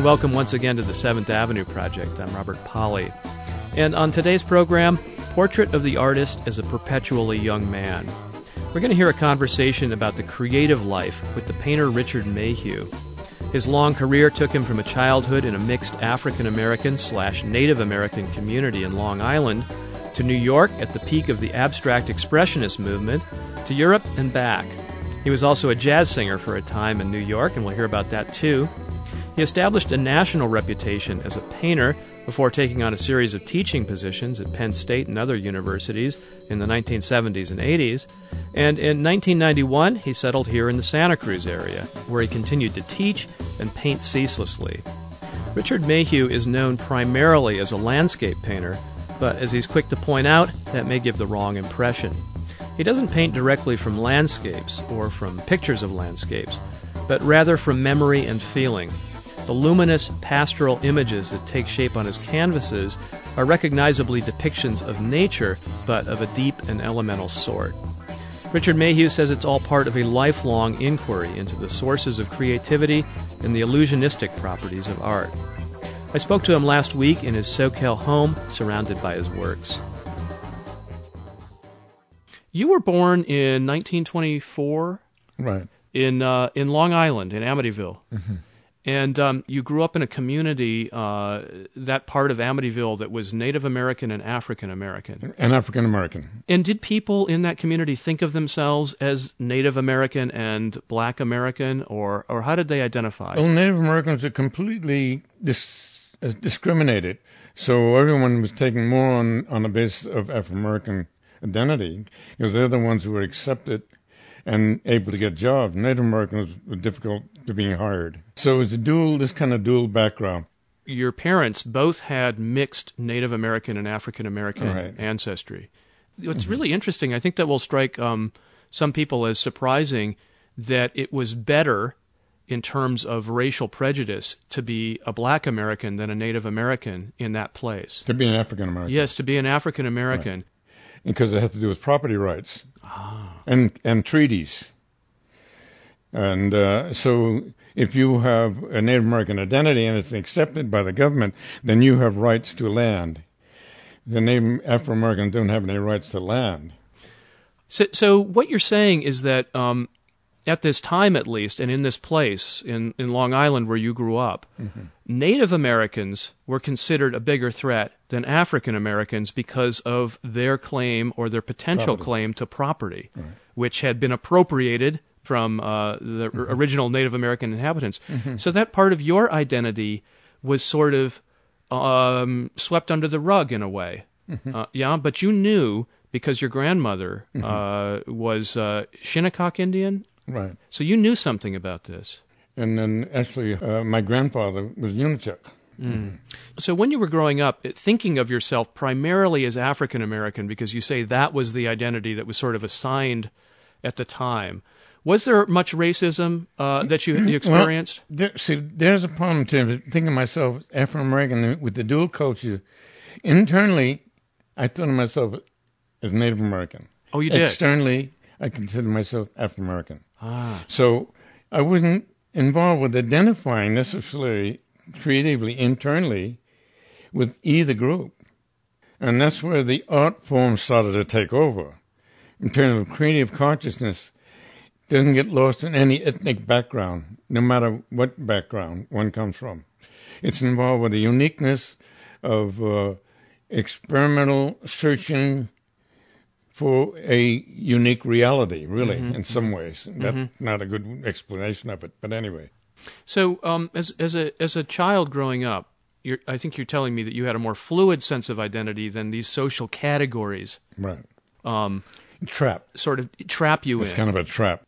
And welcome once again to the Seventh Avenue Project. I'm Robert Pollie. And on today's program, Portrait of the Artist as a Perpetually Young Man. We're going to hear a conversation about the creative life with the painter Richard Mayhew. His long career took him from a childhood in a mixed African American slash Native American community in Long Island to New York at the peak of the abstract expressionist movement to Europe and back. He was also a jazz singer for a time in New York, and we'll hear about that too. He established a national reputation as a painter before taking on a series of teaching positions at Penn State and other universities in the 1970s and 80s. And in 1991, he settled here in the Santa Cruz area, where he continued to teach and paint ceaselessly. Richard Mayhew is known primarily as a landscape painter, but as he's quick to point out, that may give the wrong impression. He doesn't paint directly from landscapes or from pictures of landscapes, but rather from memory and feeling. The luminous pastoral images that take shape on his canvases are recognizably depictions of nature, but of a deep and elemental sort. Richard Mayhew says it's all part of a lifelong inquiry into the sources of creativity and the illusionistic properties of art. I spoke to him last week in his Soquel home, surrounded by his works. You were born in 1924 Right. in uh, in Long Island in Amityville, Mm-hmm. And um, you grew up in a community uh, that part of Amityville that was Native American and African American. And African American. And did people in that community think of themselves as Native American and Black American, or or how did they identify? Well, Native Americans are completely dis- uh, discriminated. So everyone was taken more on, on the basis of African American identity because they're the ones who were accepted and able to get jobs. Native Americans were difficult to being hired. So it was a dual, this kind of dual background. Your parents both had mixed Native American and African American Right. ancestry. What's really interesting, I think that will strike um, some people as surprising that it was better in terms of racial prejudice to be a black American than a Native American in that place. To be an African American. Yes, to be an African American. because it has to do with property rights ah. and and treaties. And uh, so, if you have a Native American identity and it's accepted by the government, then you have rights to land. The Native Afro Americans don't have any rights to land. So, so what you're saying is that um, at this time, at least, and in this place in, in Long Island where you grew up, Native Americans were considered a bigger threat than African Americans because of their claim or their potential Property. claim to property, which had been appropriated from uh, the Mm-hmm. original Native American inhabitants. So that part of your identity was sort of um, swept under the rug in a way. Mm-hmm. Uh, yeah, but you knew because your grandmother uh, was uh, Shinnecock Indian, Right. so you knew something about this. And then actually, uh, my grandfather was Unkechaug. So when you were growing up, thinking of yourself primarily as African American, because you say that was the identity that was sort of assigned at the time, was there much racism uh, that you, you experienced? Well, there, see, there's a problem to thinking of myself Afro American with the dual culture. Internally, I thought of myself as Native American. Oh, you did? Externally, I consider myself Afro American. Ah. So I wasn't involved with identifying necessarily creatively internally with either group. And that's where the art form started to take over. In terms of creative consciousness, doesn't get lost in any ethnic background, no matter what background one comes from. It's involved with the uniqueness of uh, experimental searching for a unique reality, really, in some ways. That's not a good explanation of it, but anyway. So um, as as a as a child growing up, you're, I think you're telling me that you had a more fluid sense of identity than these social categories Right. um, Trap. sort of trap you It's in. kind of a trap.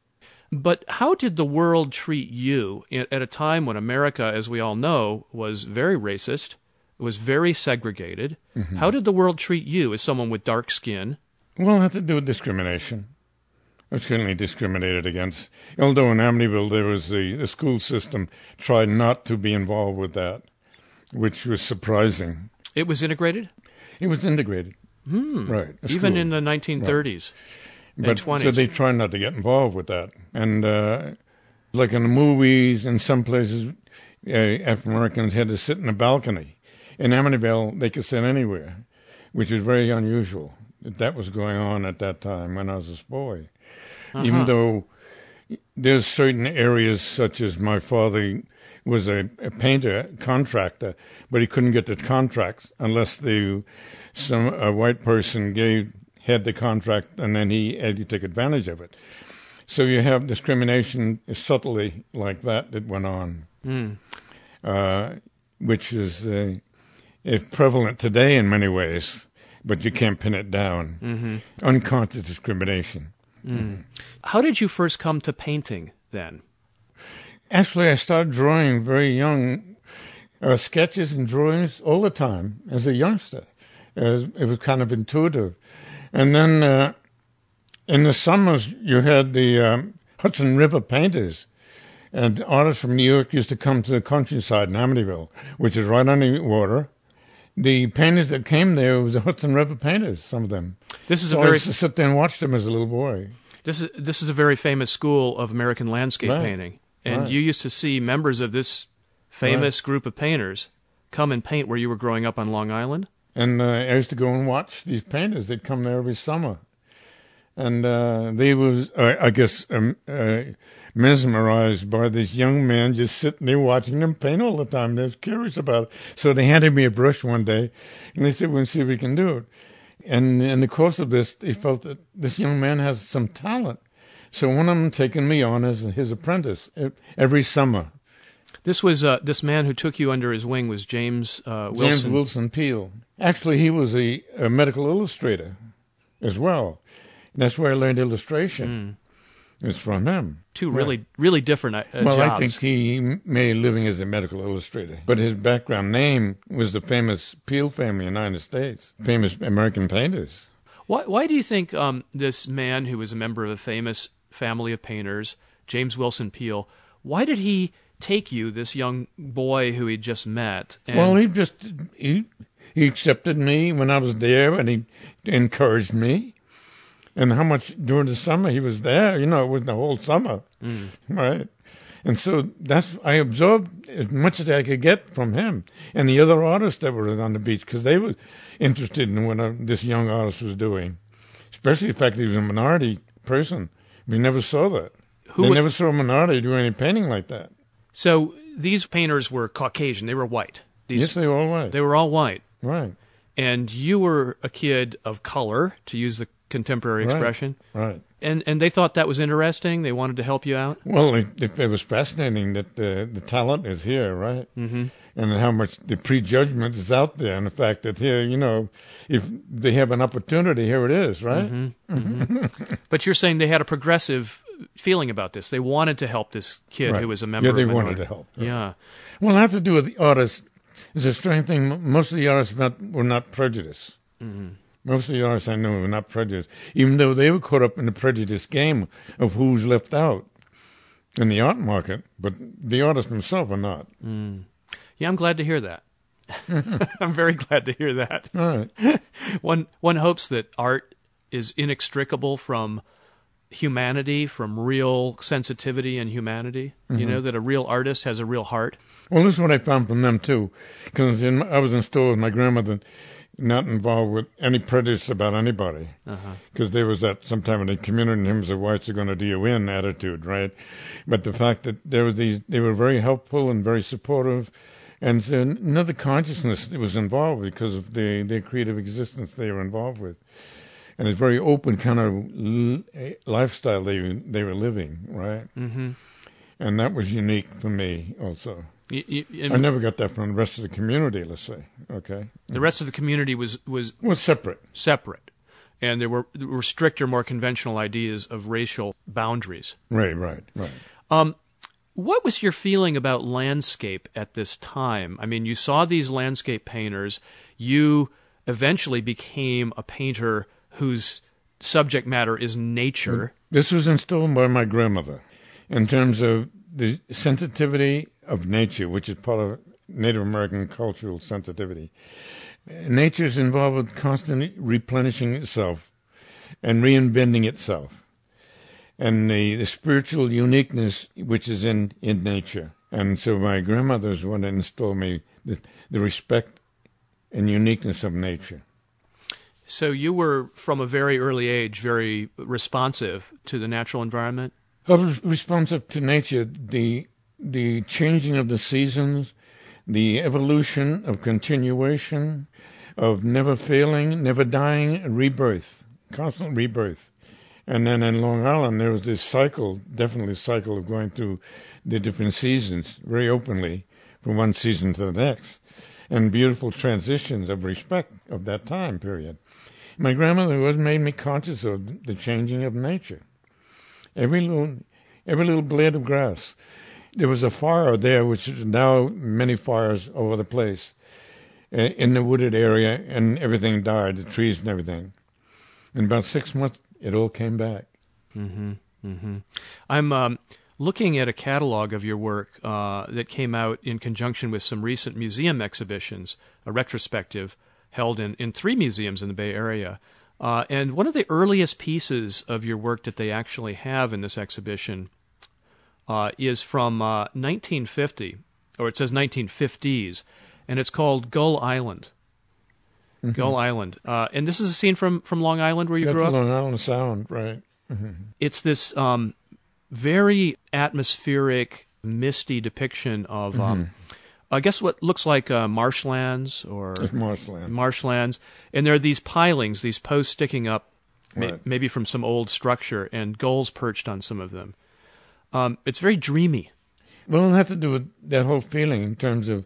But how did the world treat you at a time when America, as we all know, was very racist, was very segregated? Mm-hmm. How did the world treat you as someone with dark skin? Well, it had to do with discrimination. I was certainly discriminated against. Although in Amityville there was the, the school system tried not to be involved with that, which was surprising. It was integrated, It was integrated. Hmm. Right. even in the 1930s. and but 20s. so they try not to get involved with that. And uh, like in the movies, in some places, uh, African Americans had to sit in a balcony. In Amityville, they could sit anywhere, which was very unusual. That was going on at that time when I was a boy. Uh-huh. Even though there's certain areas, such as my father was a, a, painter contractor, but he couldn't get the contracts unless the some a white person gave had the contract, and then he had to take advantage of it. So you have discrimination subtly like that that went on, mm. uh, which is uh, prevalent today in many ways, but you can't pin it down. Mm-hmm. Unconscious discrimination. Mm. How did you first come to painting then? Actually, I started drawing very young, uh, sketches and drawings all the time as a youngster. It was, it was kind of intuitive. And then uh, in the summers, you had the um, Hudson River painters. And artists from New York used to come to the countryside in Amityville, which is right on the water. The painters that came there was the Hudson River painters, some of them. This is so a very I used to sit there and watch them as a little boy. This is this is a very famous school of American landscape right. painting, and right. you used to see members of this famous right. group of painters come and paint where you were growing up on Long Island. And uh, I used to go and watch these painters. They'd come there every summer, and uh, they was, uh, I guess, um, uh, mesmerized by this young man just sitting there watching them paint all the time. They was curious about it, so they handed me a brush one day, and they said, "We'll see if we can do it." And in the course of this, they felt that this young man has some talent. So one of them taken me on as his apprentice every summer. This was uh, this man who took you under his wing was James uh, Wilson. James Wilson Peale. Actually, he was a, a medical illustrator as well. And that's where I learned illustration. Mm. It's from him. Two really, really different uh, well, jobs. I think he made a living as a medical illustrator, but his background name was the famous Peale family in the United States, famous American painters. Why, why do you think um, this man, who was a member of a famous family of painters, James Wilson Peale, why did he take you, this young boy who he'd just met? well, he just he he accepted me when I was there, and he encouraged me and how much during the summer he was there. You know, it was the whole summer, mm. right? And so that's I absorbed as much as I could get from him and the other artists that were on the beach because they were interested in what uh, this young artist was doing, especially the fact that he was a minority person. We never saw that. Who they would, never saw a minority do any painting like that. So these painters were Caucasian. They were white. These, yes, they were all white. They were all white. Right. And you were a kid of color, to use the contemporary right, expression. Right. And and they thought that was interesting. They wanted to help you out. Well, it, it was fascinating that the the talent is here, right? Mm-hmm. And how much the prejudgment is out there, and the fact that here, you know, if they have an opportunity, here it is, right? Mm-hmm. Mm-hmm. but you're saying they had a progressive feeling about this. They wanted to help this kid right. who was a member. Yeah, they of wanted to help. Right? Yeah. Well, it has to do with the artists. It's a strange thing. Most of the artists were not prejudiced. Mm-hmm. Most of the artists I know were not prejudiced, even though they were caught up in the prejudice game of who's left out in the art market, but the artists themselves are not. Mm. Yeah, I'm glad to hear that. I'm very glad to hear that. All right. one one hopes that art is inextricable from humanity, from real sensitivity and humanity. Mm-hmm. You know that a real artist has a real heart. Well, this is what I found from them too, because I was in store with my grandmother not involved with any prejudice about anybody. Because uh-huh. there was that sometime in the community in terms of whites are going to do you in attitude, right? But the fact that there was these, they were very helpful and very supportive. And so another consciousness that was involved because of the, their creative existence they were involved with. And it's very open kind of lifestyle they, they were living, right? Mm-hmm. And that was unique for me also. You, you, I never got that from the rest of the community. Let's say, okay. The rest of the community was was was separate. Separate, and there were there were stricter, more conventional ideas of racial boundaries. Right, right, right. Um, what was your feeling about landscape at this time? I mean, you saw these landscape painters. You eventually became a painter whose subject matter is nature. This was instilled by my grandmother in terms of the sensitivity of nature, which is part of Native American cultural sensitivity. Nature is involved with constantly replenishing itself and reinventing itself. And the, the spiritual uniqueness which is in, in nature. And so my grandmother's one that installed me the, the respect and uniqueness of nature. So you were from a very early age very responsive to the natural environment. I was responsive to nature, the the changing of the seasons, the evolution of continuation, of never failing, never dying, rebirth, constant rebirth. And then in Long Island, there was this cycle, definitely cycle of going through the different seasons very openly from one season to the next, and beautiful transitions of respect of that time period. My grandmother was made me conscious of the changing of nature. Every little, every little blade of grass. There was a fire there, which is now many fires over the place, eh, in the wooded area, and everything died, the trees and everything. In about six months, it all came back. Mm-hmm. Mm-hmm. I'm um, looking at a catalog of your work uh, that came out in conjunction with some recent museum exhibitions, a retrospective held in, in three museums in the Bay Area. Uh, and one of the earliest pieces of your work that they actually have in this exhibition uh, is from 1950, uh, or it says 1950s, and it's called Gull Island. Mm-hmm. Gull Island, uh, and this is a scene from, from Long Island where you That's grew up. Long Island Sound, right? Mm-hmm. It's this um, very atmospheric, misty depiction of um, mm-hmm. I guess what looks like uh, marshlands or marshland. marshlands, and there are these pilings, these posts sticking up, right. may, maybe from some old structure, and gulls perched on some of them. Um, it's very dreamy. Well, it has to do with that whole feeling in terms of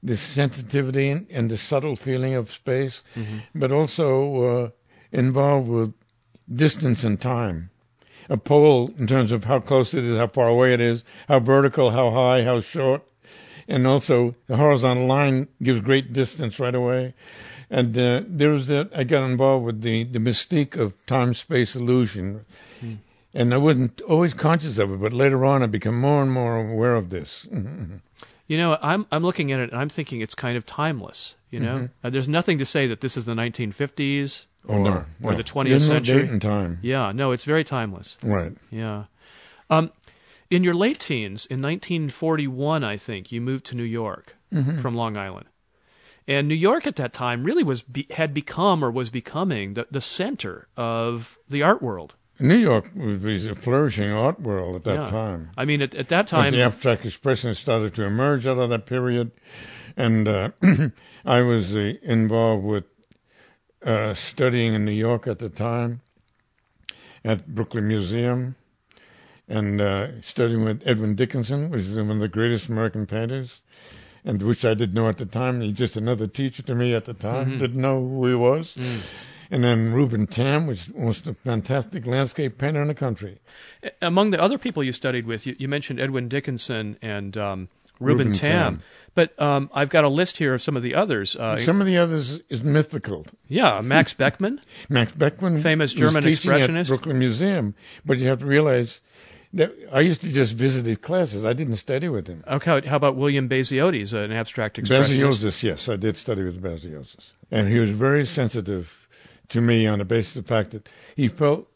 the sensitivity and, and the subtle feeling of space, mm-hmm. but also uh, involved with distance and time. A pole in terms of how close it is, how far away it is, how vertical, how high, how short, and also the horizontal line gives great distance right away. And uh, there was that I got involved with the, the mystique of time space illusion. Hmm. And I wasn't always conscious of it, but later on I became more and more aware of this. you know, I'm I'm looking at it and I'm thinking it's kind of timeless. You know, mm-hmm. uh, there's nothing to say that this is the 1950s or, oh, no, or no. the 20th There's century. No date and time. Yeah, no, it's very timeless. Right. Yeah. Um, in your late teens, in 1941, I think, you moved to New York mm-hmm. from Long Island. And New York at that time really was be, had become or was becoming the, the center of the art world. New York was a flourishing art world at that yeah. time. I mean, at, at that time, the abstract expression started to emerge out of that period, and uh, I was uh, involved with uh, studying in New York at the time at Brooklyn Museum, and uh, studying with Edwin Dickinson, which is one of the greatest American painters, and which I didn't know at the time. He's just another teacher to me at the time. Mm-hmm. Didn't know who he was. Mm. And then Reuben Tam, which was a fantastic landscape painter in the country. Among the other people you studied with, you, you mentioned Edwin Dickinson and um, Reuben, Reuben Tam. Tam. But um, I've got a list here of some of the others. Uh, some of the others is mythical. Yeah, Max Beckmann. Max Beckmann, famous German expressionist, at Brooklyn Museum. But you have to realize I used to just visit his classes. I didn't study with him. Okay, how about William Baziotes, an abstract expressionist? Baziotes, yes, I did study with Baziotes, and he was very sensitive to me on the basis of the fact that he felt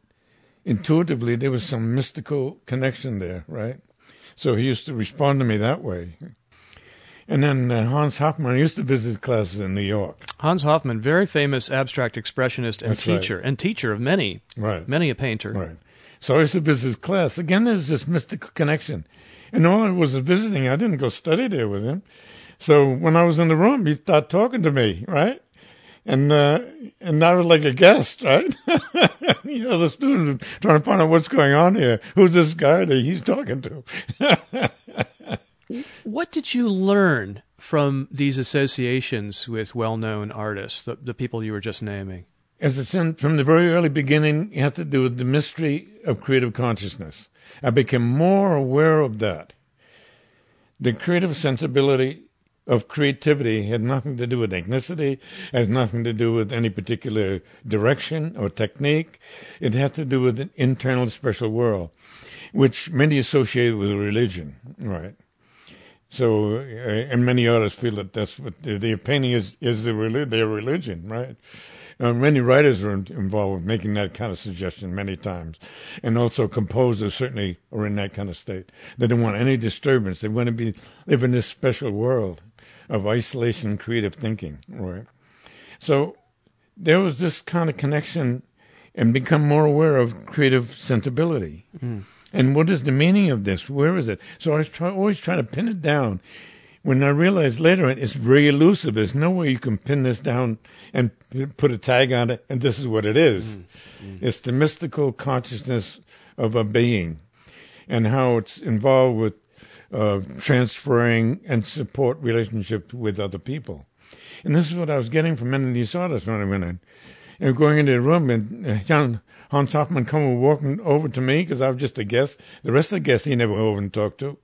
intuitively there was some mystical connection there, right? So he used to respond to me that way. And then uh, Hans Hofmann I used to visit classes in New York. Hans Hofmann, very famous abstract expressionist and That's teacher, right. and teacher of many, Right. many a painter. Right. So I used to visit his class. Again, there's this mystical connection. And all I was visiting, I didn't go study there with him. So when I was in the room, he started talking to me, right? And uh, and I was like a guest, right? you know, the student trying to find out what's going on here. Who's this guy that he's talking to? What did you learn from these associations with well-known artists, the, the people you were just naming? As I said from the very early beginning, it has to do with the mystery of creative consciousness. I became more aware of that. The creative sensibility of creativity had nothing to do with ethnicity, has nothing to do with any particular direction or technique. It has to do with an internal special world, which many associate with religion, right? So, uh, and many artists feel that that's what their, painting is is the their religion, right? Uh, many writers in- involved with making that kind of suggestion many times, and also composers certainly are in that kind of state. They don't want any disturbance. They want to be live in this special world of isolation and creative thinking, right? So there was this kind of connection and become more aware of creative sensibility. And what is the meaning of this? Where is it? So I was try, always trying to pin it down. When I realized later it's very elusive. There's no way you can pin this down and put a tag on it, and this is what it is. It's the mystical consciousness of a being and how it's involved with uh, transferring and support relationships with other people. And this is what I was getting from many of these artists when I went in. And going into the room, and uh, Jan, Hans Hofmann come walking over to me because I was just a guest. The rest of the guests he never over and talked to,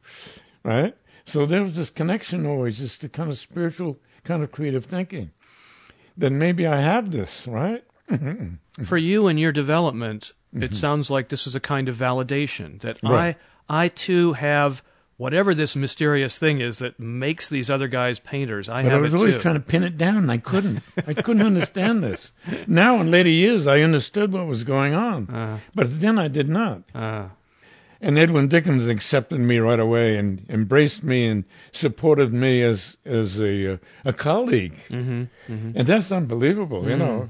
right? So there was this connection always, just the kind of spiritual, kind of creative thinking. Then maybe I have this, right? For you and your development, it sounds like this is a kind of validation that Mm-hmm. Right. I I too have whatever this mysterious thing is that makes these other guys painters. I But I was always too. trying to pin it down, and I couldn't. I couldn't understand this. Now, in later years, I understood what was going on, Uh, but then I did not. uh, And Edwin Dickinson accepted me right away and embraced me and supported me as as a uh, a colleague, mm-hmm, and that's unbelievable, you know.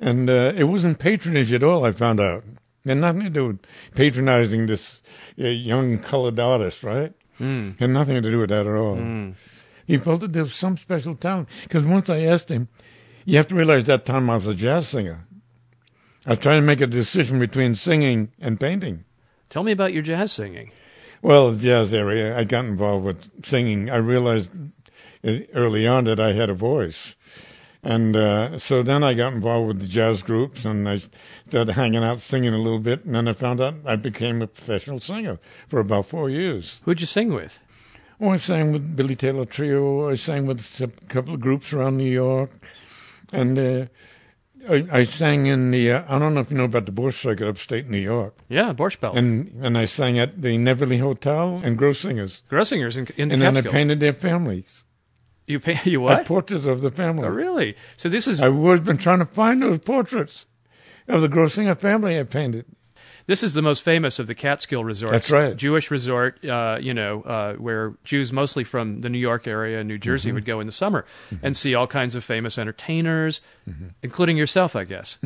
And uh, it wasn't patronage at all. I found out, and nothing to do with patronizing this uh, young colored artist, right? mm, Had nothing to do with that at all. mm. He felt that there was some special talent. Because once I asked him, you have to realize that time I was a jazz singer. I was trying to make a decision between singing and painting. Tell me about your jazz singing. Well, the jazz area, I got involved with singing. I realized uh, early on that I had a voice. And uh, so then I got involved with the jazz groups and I started hanging out singing a little bit. And then I found out I became a professional singer for about four years. Who'd you sing with? Oh, I sang with Billy Taylor Trio. I sang with a couple of groups around New York, and uh, I, I sang in the. Uh, I don't know if you know about the Borscht Circuit upstate New York, Yeah, Borscht Belt. and and I sang at the Nevele Hotel and Gross Singers, Grossinger's in, in and then I painted their families. you paint you I what? portraits of the family. Oh, really? So this is I've always been trying to find those portraits of the Grossinger family I painted. This is the most famous of the Catskill resorts. That's right. Jewish resort, uh, you know, uh, where Jews mostly from the New York area and New Jersey Mm-hmm. would go in the summer and see all kinds of famous entertainers, Mm-hmm. including yourself, I guess.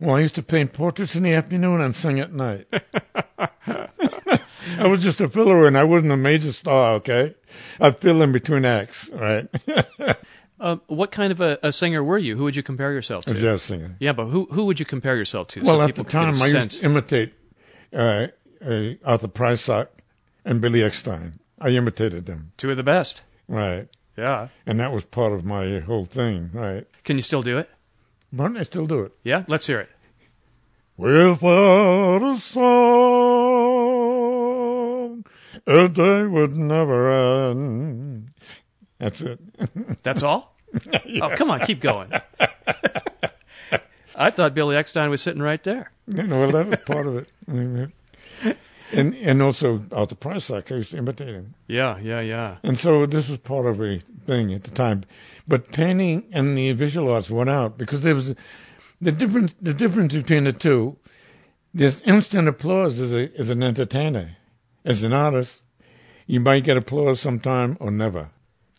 Well, I used to paint portraits in the afternoon and sing at night. I was just a filler and I wasn't a major star, okay? I'd fill in between acts, right? Um, what kind of a, a singer were you? Who would you compare yourself to? a jazz singer. Yeah, but who who would you compare yourself to? Well, so at the time, I sense. used to imitate uh, uh, Arthur Prysock and Billy Eckstine. I imitated them, Two of the best. right? Yeah. And that was part of my whole thing, right? Can you still do it? But I still do it. Yeah. Let's hear it. Without a song, a day would never end. That's it. That's all? Oh, come on, keep going. I thought Billy Eckstine was sitting right there. You know, well, that was part of it. And and also Arthur Prysock, I used to imitate him. Yeah, yeah, yeah. And so this was part of a thing at the time. But painting and the visual arts went out because there was the difference. The difference between the two. There's instant applause as a as an entertainer, as an artist. You might get applause sometime or never.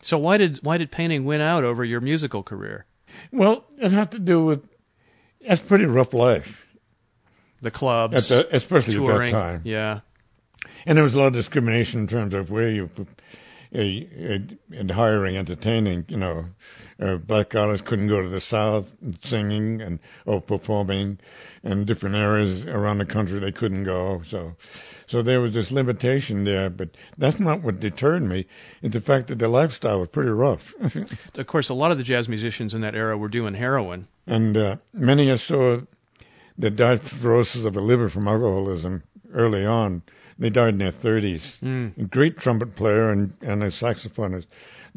So why did why did painting win out over your musical career? Well, it had to do with that's pretty rough life, The clubs, at the, especially touring. at that time. Yeah. And there was a lot of discrimination in terms of where you, uh, in hiring, entertaining. You know, uh, black artists couldn't go to the South singing and or performing, and different areas around the country they couldn't go. So, so there was this limitation there. But that's not what deterred me. It's the fact that the lifestyle was pretty rough, Of course, a lot of the jazz musicians in that era were doing heroin. and uh, many I saw that died cirrhosis of the liver from alcoholism early on. They died in their 30s. Mm. A great trumpet player and, and a saxophonist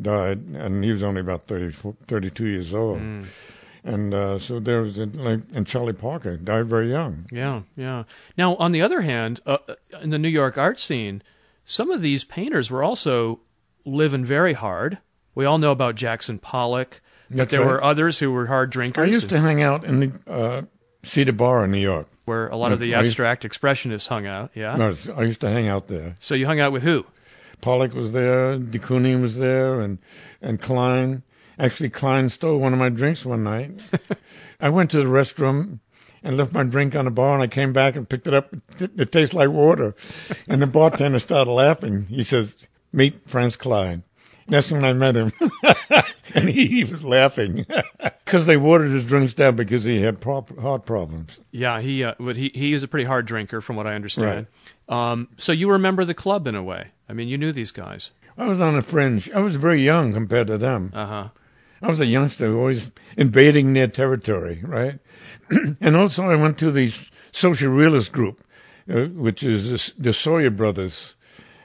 died, and he was only about 30, 32 years old. Mm. And uh, so there was, a, like, and Charlie Parker died very young. Yeah, yeah. Now, on the other hand, uh, in the New York art scene, some of these painters were also living very hard. We all know about Jackson Pollock, but That's there right. were others who were hard drinkers. I used to hang out in the uh, Cedar Bar in New York. Where a lot of mm, the I used- abstract expressionists hung out. Yeah. No, I used to hang out there. So you hung out with who? Pollock was there, de Kooning was there, and and Kline. Actually, Kline stole one of my drinks one night. I went to the restroom and left my drink on the bar, and I came back and picked it up. It, it tastes like water, and the bartender started laughing. He says, "Meet Franz Kline." That's when I met him, and he, he was laughing because they watered his drinks down because he had prop, heart problems. Yeah, he uh, but he he is a pretty hard drinker, from what I understand. Um, so you remember the club in a way. I mean, you knew these guys. I was on the fringe. I was very young compared to them. Uh huh. I was a youngster, who always invading their territory, right? and also, I went to the social realist group, uh, which is the Soyer brothers,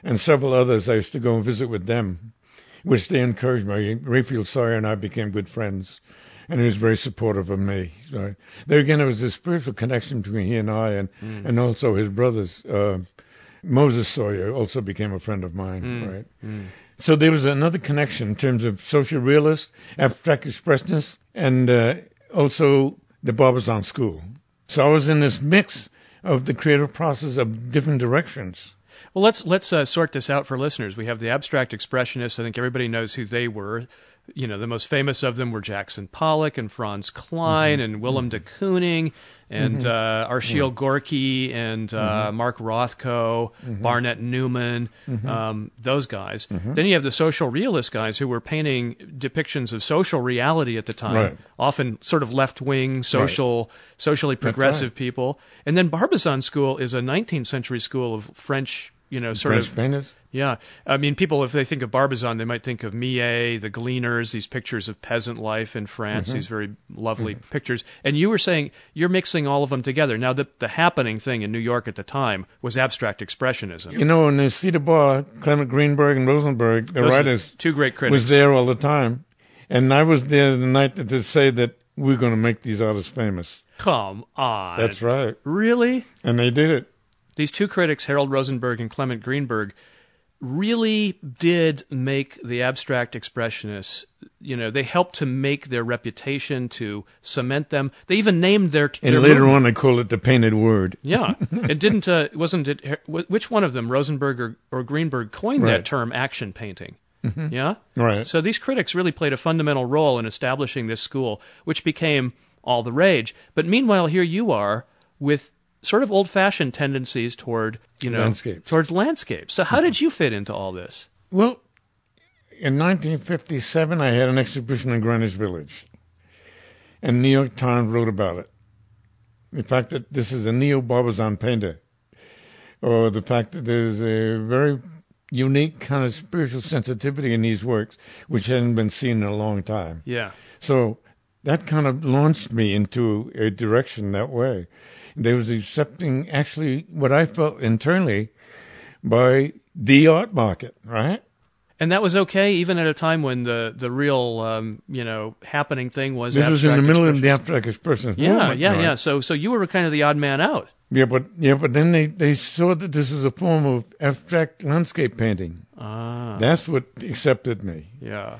and several others. I used to go and visit with them, which they encouraged me. Raphael Soyer and I became good friends, and he was very supportive of me. So there again, there was a spiritual connection between he and I, and and also his brothers. Uh, Moses Soyer also became a friend of mine, right? So there was another connection in terms of social realist, abstract expressionists, and uh, also the Barbizon School. So I was in this mix of the creative process of different directions. Well, let's let's uh, sort this out for listeners. We have the abstract expressionists. I think everybody knows who they were. You know, the most famous of them were Jackson Pollock and Franz Kline and Willem de Kooning and uh, Arshile Gorky and uh, Mark Rothko, Barnett Newman, um, those guys. Then you have the social realist guys who were painting depictions of social reality at the time, Right. often sort of left wing, social, socially progressive people. And then Barbizon School is a 19th century school of French, you know, sort French of painters. yeah, I mean, people if they think of Barbizon, they might think of Millet, the Gleaners, these pictures of peasant life in France, Mm-hmm. these very lovely pictures. And you were saying you're mixing all of them together. Now, the the happening thing in New York at the time was abstract expressionism. You know, in the Cedar Bar, Clement Greenberg and Rosenberg, the Those writers, two great critics. was there all the time. And I was there the night that they say that we're going to make these artists famous. Come on, That's right. really. And they did it. These two critics, Harold Rosenberg and Clement Greenberg, really did make the abstract expressionists. You know, they helped to make their reputation, to cement them. They even named their And their later movement. on, they call it the painted word. Yeah, it didn't. Uh, wasn't it? Which one of them, Rosenberg or, or Greenberg, coined that term "action painting"? Yeah, Right. So these critics really played a fundamental role in establishing this school, which became all the rage. But meanwhile, here you are with sort of old-fashioned tendencies toward you know Landscapes. towards landscapes. So how did you fit into all this? Well, in 1957, I had an exhibition in Greenwich Village, and New York Times wrote about it. The fact that this is a neo Barbizon painter, or the fact that there's a very unique kind of spiritual sensitivity in these works, which hadn't been seen in a long time. Yeah, So that kind of launched me into a direction that way. They was accepting actually what I felt internally by the art market, right? and that was okay, even at a time when the the real um, you know happening thing was This was in the middle of the abstract expression. Yeah, movement, yeah, right? yeah. So, so you were kind of the odd man out. Yeah, but yeah, but then they, they saw that this was a form of abstract landscape painting. Ah, That's what accepted me. yeah.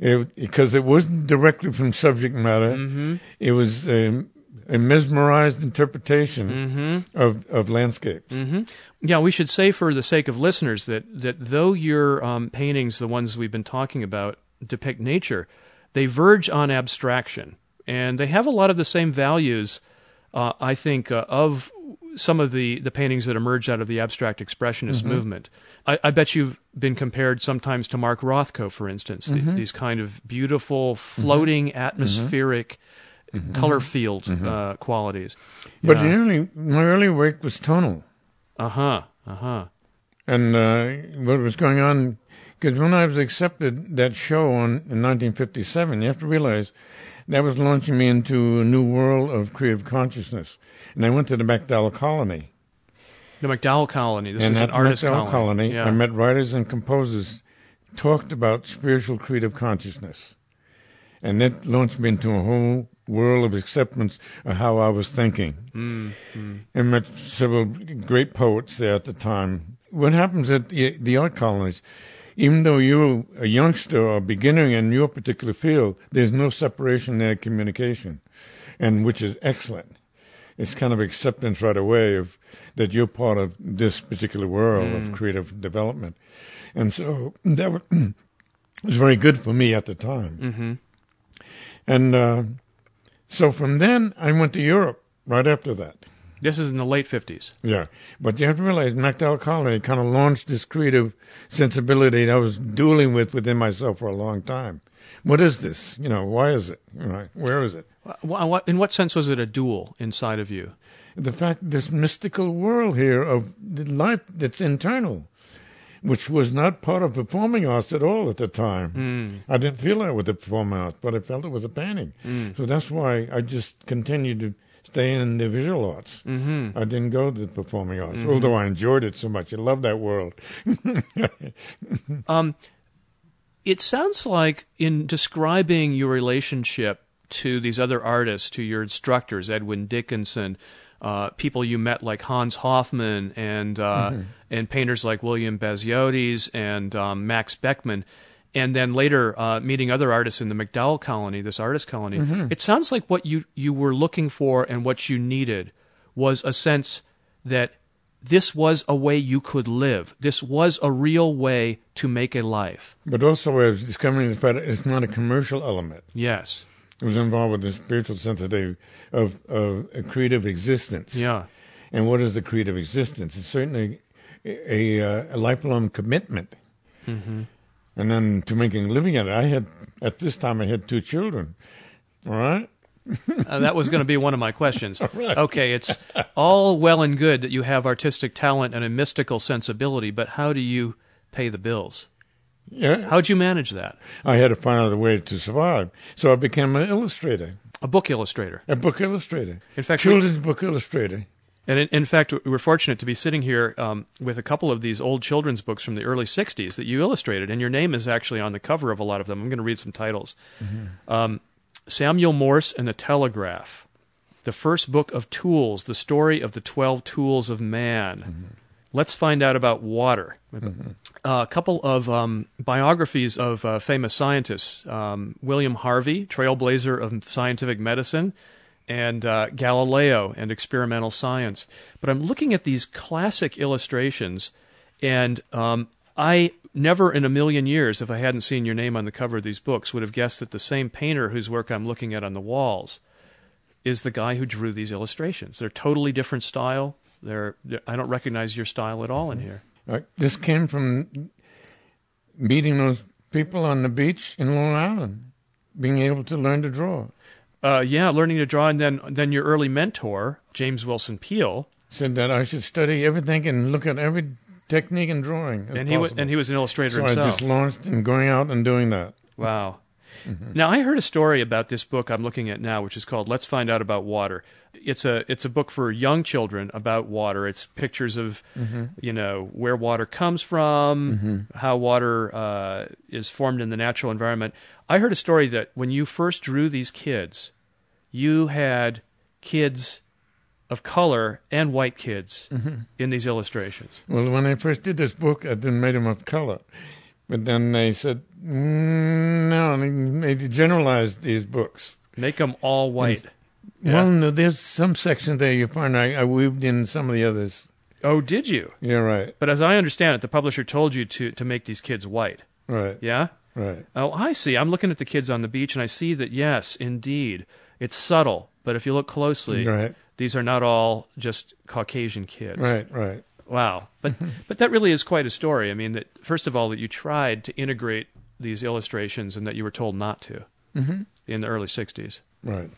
It, because it wasn't directly from subject matter. Mm-hmm. It was um, a mesmerized interpretation Mm-hmm. of, of landscapes. Mm-hmm. Yeah, we should say for the sake of listeners that that though your um, paintings, the ones we've been talking about, depict nature, they verge on abstraction, and they have a lot of the same values. Uh, I think uh, of some of the, the paintings that emerged out of the abstract expressionist movement. I, I bet you've been compared sometimes to Mark Rothko, for instance. The- these kind of beautiful, floating, atmospheric, color field uh, qualities. But the early, my early work was tonal. uh huh, uh huh. And uh, what was going on, because when I was accepted that show on, in 1957, you have to realize that was launching me into a new world of creative consciousness. And I went to the MacDowell Colony. The MacDowell Colony. This and is at an artist MacDowell colony. Colony, Yeah. I met writers and composers, talked about spiritual creative consciousness. And that launched me into a whole world of acceptance of how I was thinking. Mm, mm. and met several great poets there at the time what happens at the, the art colonies, even though you're a youngster or a beginner in your particular field, there's no separation there, communication, and which is excellent. It's kind of acceptance right away of that you're part of this particular world of creative development, and so that was very good for me at the time. Mm-hmm. And uh, so from then, I went to Europe right after that. This is in the late 50s. Yeah, but you have to realize MacDowell Colony kind of launched this creative sensibility that I was dueling with within myself for a long time. What is this? You know, why is it? Know, where is it? In what sense was it a duel inside of you? The fact this mystical world here of the life that's internal, which was not part of performing arts at all at the time. Hmm. I didn't feel that with the performing arts, but I felt it with the painting. Hmm. So that's why I just continued to stay in the visual arts. Mm-hmm. I didn't go to the performing arts, mm-hmm. although I enjoyed it so much. I love that world. Um, it sounds like in describing your relationship to these other artists, to your instructors, Edwin Dickinson, uh, people you met like Hans Hofmann, and uh, and painters like William Baziotes and um, Max Beckmann, and then later uh, meeting other artists in the MacDowell colony, this artist colony. It sounds like what you you were looking for and what you needed was a sense that this was a way you could live. This was a real way to make a life. But also, I was discovering the fact it's not a commercial element. Yes. It was involved with the spiritual sensitivity of, of a creative existence. Yeah. And what is the creative existence? It's certainly a, a, a lifelong commitment. Mm-hmm. And then to making a living at it, I had, at this time, I had two children. All right? Uh, that was going to be one of my questions. right. Okay, it's all well and good that you have artistic talent and a mystical sensibility, but how do you pay the bills? Yeah. How'd you manage that? I had to find out a way to survive. So I became an illustrator, A book illustrator. a book illustrator, In fact, we- children's book illustrator. And in, in fact, we're fortunate to be sitting here um, with a couple of these old children's books from the early 60s that you illustrated, and your name is actually on the cover of a lot of them. I'm going to read some titles um, Samuel Morse and the Telegraph, the first book of tools, the story of the 12 tools of man. Let's find out about water. Uh, a couple of um, biographies of uh, famous scientists um, William Harvey, trailblazer of scientific medicine, and uh, Galileo and experimental science. But I'm looking at these classic illustrations, and um, I never in a million years, if I hadn't seen your name on the cover of these books, would have guessed that the same painter whose work I'm looking at on the walls is the guy who drew these illustrations. They're totally different style. They're, they're I don't recognize your style at all in here. Uh, this came from meeting those people on the beach in Long Island, being able to learn to draw. Uh, yeah, learning to draw, and then then your early mentor, James Wilson Peale, Said that I should study everything and look at every technique in drawing. as and he was and he was an illustrator so I just launched and going out and doing that. Wow. Mm-hmm. Now I heard a story about this book I'm looking at now, which is called "Let's Find Out About Water." It's a it's a book for young children about water. It's pictures of mm-hmm. you know where water comes from, mm-hmm. how water uh, is formed in the natural environment. I heard a story that when you first drew these kids, you had kids of color and white kids in these illustrations. Well, when I first did this book, I didn't make them of color. But then they said, no, they, they generalized these books. Make them all white. Yeah. Well, no, there's some sections there you find I, I weaved in some of the others. Oh, did you? Yeah, right, But as I understand it, the publisher told you to, to make these kids white. right, Yeah? right. Oh, I see. I'm looking at the kids on the beach and I see that, yes, indeed, it's subtle. But if you look closely, Right. these are not all just Caucasian kids. Right, right. Wow. But, but that really is quite a story. I mean, that first of all, that you tried to integrate these illustrations and that you were told not to in the early 60s. Right.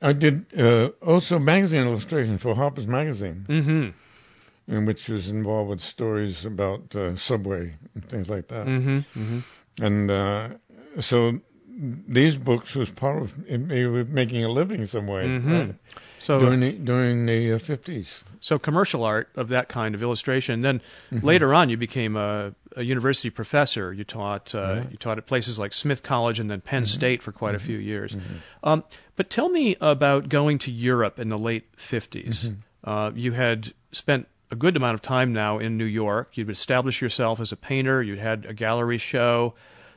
I did uh, also magazine illustrations for Harper's Magazine, Mm-hmm. in which was involved with stories about uh, Subway and things like that. Mm-hmm. Mm-hmm. And uh, so these books was part of they were making a living some way Mhm. right, So, during the during the uh, fifties. so commercial art of that kind of illustration. Then later on, you became a, a university professor. You taught uh, you taught at places like Smith College and then Penn State for quite a few years. Um, but tell me about going to Europe in the late 50s. Uh, you had spent a good amount of time now in New York. You'd established yourself as a painter. You'd had a gallery show.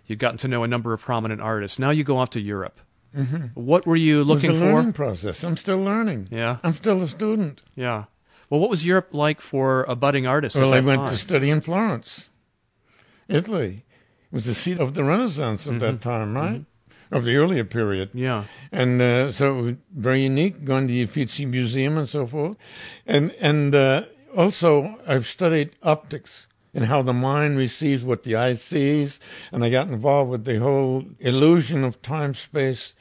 You'd gotten to know a number of prominent artists. Now you go off to Europe. Mm-hmm. What were you looking it was a for? learning process. I'm still learning. Yeah, I'm still a student. yeah. Well, what was Europe like for a budding artist? Well, I went time? to study in Florence, Italy. It was the seat of the Renaissance at Mm-hmm. that time, right? Of the earlier period. Yeah. and uh, so it was very unique going to the Uffizi Museum and so forth, and and uh, also I've studied optics and how the mind receives what the eye sees, and I got involved with the whole illusion of time space,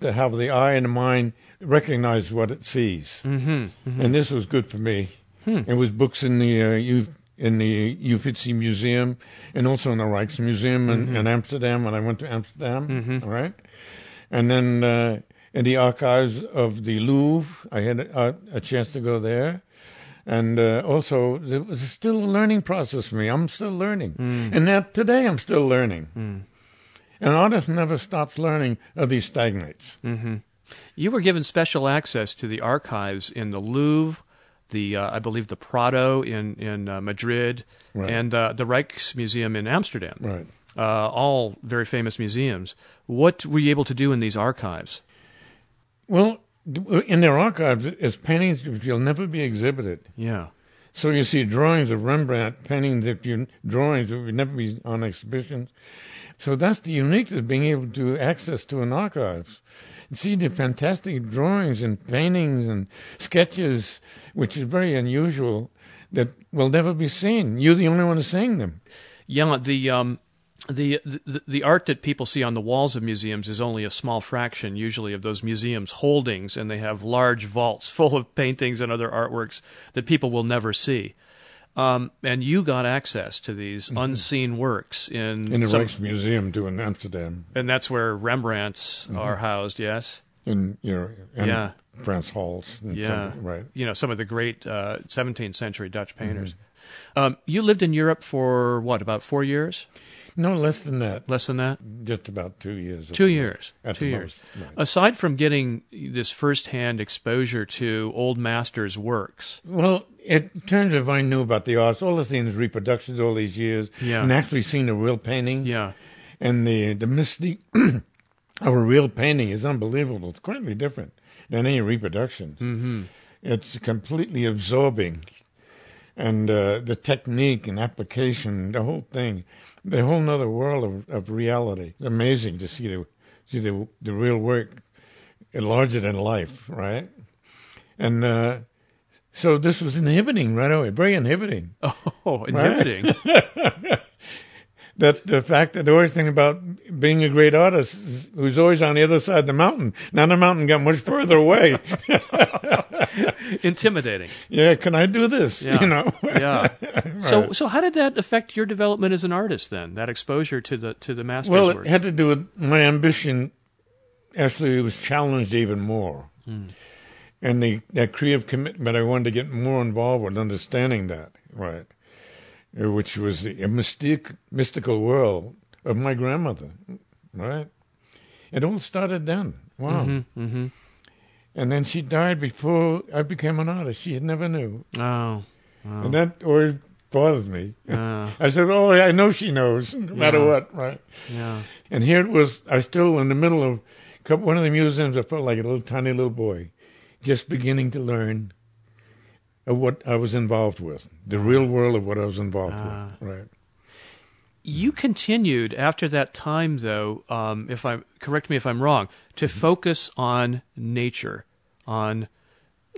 to have the eye and the mind recognize what it sees, mm-hmm, and this was good for me. It was books in the uh, U- in the Uffizi Museum and also in the Rijksmuseum in, in Amsterdam when I went to Amsterdam, all right? And then uh, in the archives of the Louvre, I had a, a chance to go there. And uh, also, it was still a learning process for me. I'm still learning. And that today I'm still learning. An artist never stops learning or he stagnates. You were given special access to the archives in the Louvre, the uh, I believe the Prado in in uh, Madrid, Right. and uh, the Rijksmuseum in Amsterdam. Right. Uh, all very famous museums. What were you able to do in these archives? Well, in their archives is paintings which will never be exhibited. Yeah. So you see drawings of Rembrandt, paintings that you drawings that would never be on exhibitions. So that's the uniqueness of being able to access to an archives. And see the fantastic drawings and paintings and sketches, which is very unusual, that will never be seen. You're the only one seeing them. Yeah, the um, the, the the art that people see on the walls of museums is only a small fraction, usually, of those museums' holdings, and they have large vaults full of paintings and other artworks that people will never see. Um, and you got access to these unseen works in, Mm-hmm. In the some- Rijksmuseum too in Amsterdam. and that's where Rembrandts are housed. Yes, In you know and Yeah. Frans Hals. Yeah. something, Right. you know some of the great uh, 17th century Dutch painters. Mm-hmm. Um, you lived in Europe for what, about four years? No less than that. Less than that? Just about two years. Two years. Two years. most, right. Aside from getting this firsthand exposure to old masters' works, Well, in terms of I knew about the arts, all I've seen is reproductions all these years, Yeah. and actually seen a real painting. yeah, And the the mystique of a real painting is unbelievable. It's quite different than any reproduction. Mm-hmm. It's completely absorbing, and uh, the technique and application, the whole thing, the whole nother world of, of reality. Amazing to see the see the the real work, larger than life, right? And uh, so this was inhibiting right away, very inhibiting. oh, inhibiting. that the fact that the worst thing about being a great artist is who's always on the other side of the mountain. Now the mountain got much further away. intimidating. yeah, can I do this? Yeah. You know. Yeah. So, Right. so how did that affect your development as an artist then? That exposure to the to the masters' well, work. it had to do with my ambition. Actually, it was challenged even more, and the that creative commitment. I wanted to get more involved with understanding that, right? Uh, Which was the a mystic, mystical world of my grandmother, right? It all started then. Wow. mm-hmm. And then she died before I became an artist. She had never knew. Oh, And that always bothered me. uh, I said, Oh, I know she knows, no matter what, right? yeah. And here it was, I was still in the middle of one of the museums. I felt like a little tiny little boy, just beginning to learn of what I was involved with, the real world of what I was involved Ah. with, right? You continued after that time, though. Um, if I correct me if I'm wrong, to focus on nature, on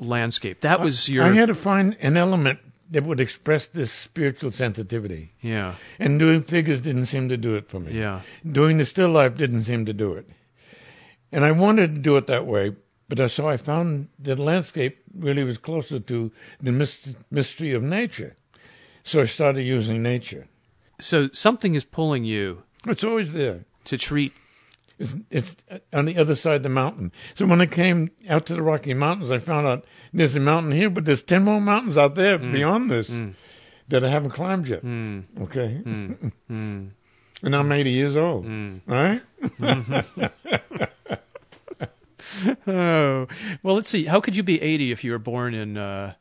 landscape. That was your I had to find an element that would express this spiritual sensitivity. yeah, And doing figures didn't seem to do it for me. yeah, Doing the still life didn't seem to do it. And I wanted to do it that way, but I, so I found that landscape really was closer to the mystery of nature. So I started using nature. So something is pulling you It's always there. to treat. It's, it's on the other side of the mountain. So when I came out to the Rocky Mountains, I found out there's a mountain here, but there's 10 more mountains out there mm. beyond this mm. that I haven't climbed yet. Mm. Okay? and I'm 80 years old. Right? Oh well, let's see. How could you be 80 if you were born in uh,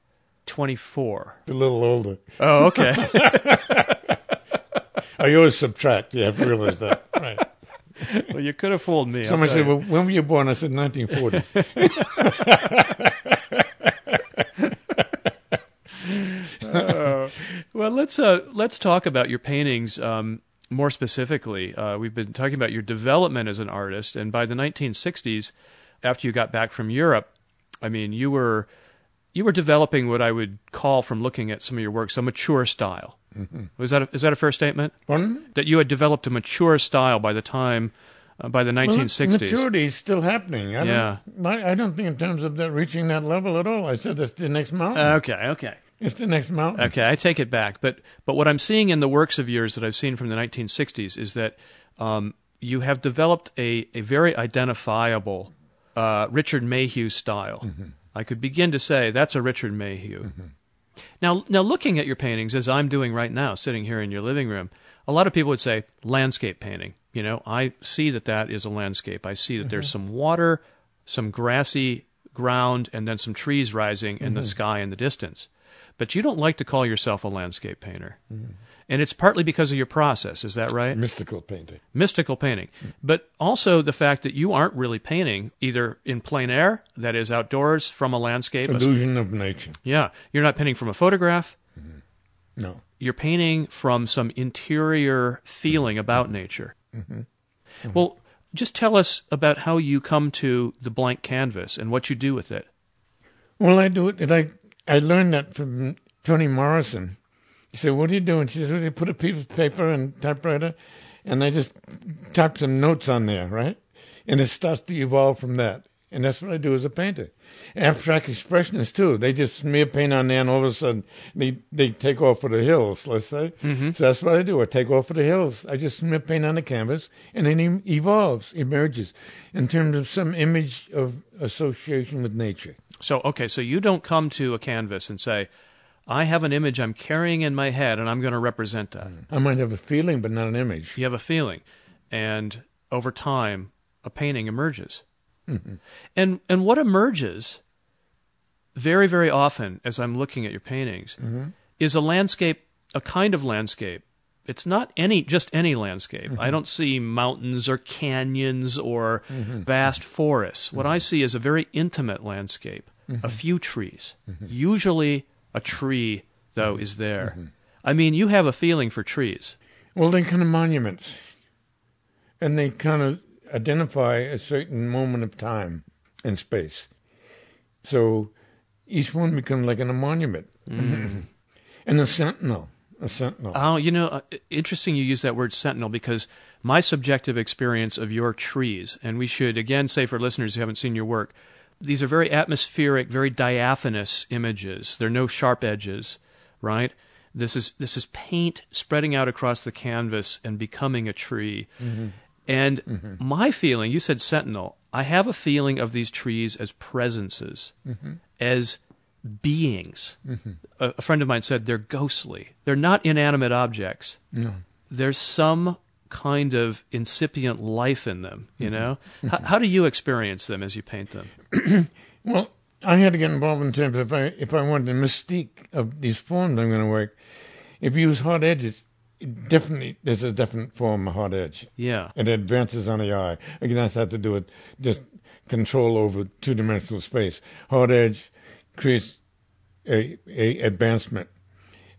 24. A little older. Oh, okay. I always subtract. You have to realize that. Right. well, you could have fooled me. Somebody said, well, when were you born? I said, 1940. Uh, well, let's uh, let's talk about your paintings um, more specifically. Uh, we've been talking about your development as an artist, and by the 1960s, after you got back from Europe, I mean, you were you were developing what I would call, from looking at some of your works, a mature style. Was that a, is that a fair statement? Pardon? That you had developed a mature style by the time uh, by the 1960s. Well, maturity is still happening. I Yeah. Don't, I I don't think in terms of that reaching that level at all. I said that's the next mountain. Okay, okay. it's the next mountain. Okay, I take it back. But but what I'm seeing in the works of yours that I've seen from the 1960s is that um, you have developed a, a very identifiable uh, Richard Mayhew style. I could begin to say that's a Richard Mayhew. Now, now looking at your paintings as I'm doing right now, sitting here in your living room, a lot of people would say landscape painting. You know, I see that that is a landscape. I see that there's mm-hmm. some water, some grassy ground, and then some trees rising in the mm-hmm. sky in the distance. But you don't like to call yourself a landscape painter. Mm-hmm. And it's partly because of your process, is that right? Mystical painting. Mystical painting. But also the fact that you aren't really painting either in plein air, that is outdoors, from a landscape. Illusion of nature. yeah. You're not painting from a photograph. Mm-hmm. No. You're painting from some interior feeling about nature. Mm-hmm. Mm-hmm. Well, just tell us about how you come to the blank canvas and what you do with it. Well, I do it. I I learned that from Toni Morrison. He said, "What are you doing?" She said, well, "You put a piece of paper and typewriter, and I just type some notes on there, right? And it starts to evolve from that. And that's what I do as a painter. Abstract expressionists too. They just smear paint on there, and all of a sudden they they take off for the hills. Let's say. Mm-hmm. So that's what I do. I take off for the hills. I just smear paint on the canvas, and then it evolves, emerges, in terms of some image of association with nature. So, okay, so you don't come to a canvas and say, I have an image I'm carrying in my head and I'm going to represent that. Mm. I might have a feeling, but not an image. You have a feeling. And over time, a painting emerges. Mm-hmm. And, and what emerges very, very often as I'm looking at your paintings mm-hmm. is a landscape, a kind of landscape. It's not any just any landscape. Mm-hmm. I don't see mountains or canyons or vast forests. What I see is a very intimate landscape. A few trees. Usually a tree though is there. I mean, you have a feeling for trees. Well, they're kind of monuments, and they kind of identify a certain moment of time and space. So each one becomes like an, a monument, and a sentinel. A sentinel. Oh, you know, uh, interesting you use that word sentinel because my subjective experience of your trees, and we should again say for listeners who haven't seen your work, these are very atmospheric, very diaphanous images. There are no sharp edges, right? This is this is paint spreading out across the canvas and becoming a tree. Mm-hmm. And mm-hmm. my feeling, you said sentinel, I have a feeling of these trees as presences, mm-hmm. as beings. A, a friend of mine said they're ghostly. They're not inanimate objects. No. There's some kind of incipient life in them, you mm-hmm. know? Mm-hmm. H- how do you experience them as you paint them? Well, I had to get involved in terms of if I if I wanted the mystique of these forms I'm going to work. If you use hard edges, it definitely there's a definite form of hard edge. Yeah. It advances on the eye. Again, that's had to do with just control over two dimensional space. Hard edge creates a, a advancement,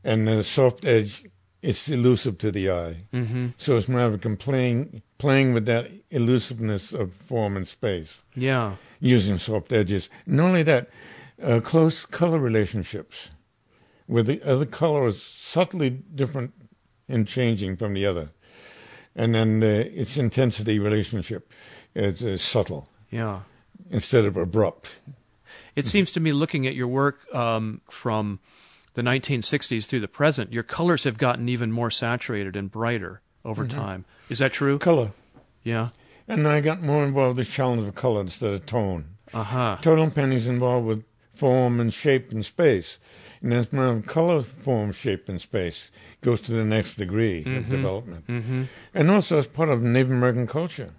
and the soft edge is elusive to the eye. Mm-hmm. So it's more of a playing playing with that elusiveness of form and space Yeah. using soft edges. Not only that, uh, close color relationships, where the other color is subtly different and changing from the other, and then uh, its intensity relationship is uh, subtle Yeah. instead of abrupt. It seems to me, looking at your work um, from the 1960s through the present, your colors have gotten even more saturated and brighter over time. Is that true? Color. Yeah. And I got more involved with the challenge of color instead of tone. Uh huh. Total painting's involved with form and shape and space. And more of color, form, shape, and space. Goes to the next degree of development. Mm-hmm. And also as part of Native American culture.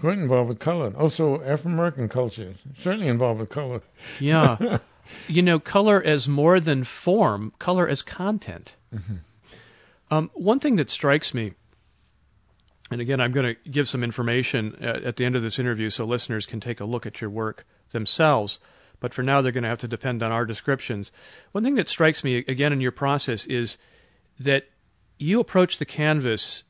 Quite involved with color. Also Afro American culture. Certainly involved with color. Yeah. you know, color as more than form, color as content. Um, one thing that strikes me, and again, I'm going to give some information at, at the end of this interview so listeners can take a look at your work themselves. But for now, they're going to have to depend on our descriptions. One thing that strikes me, again, in your process is that you approach the canvas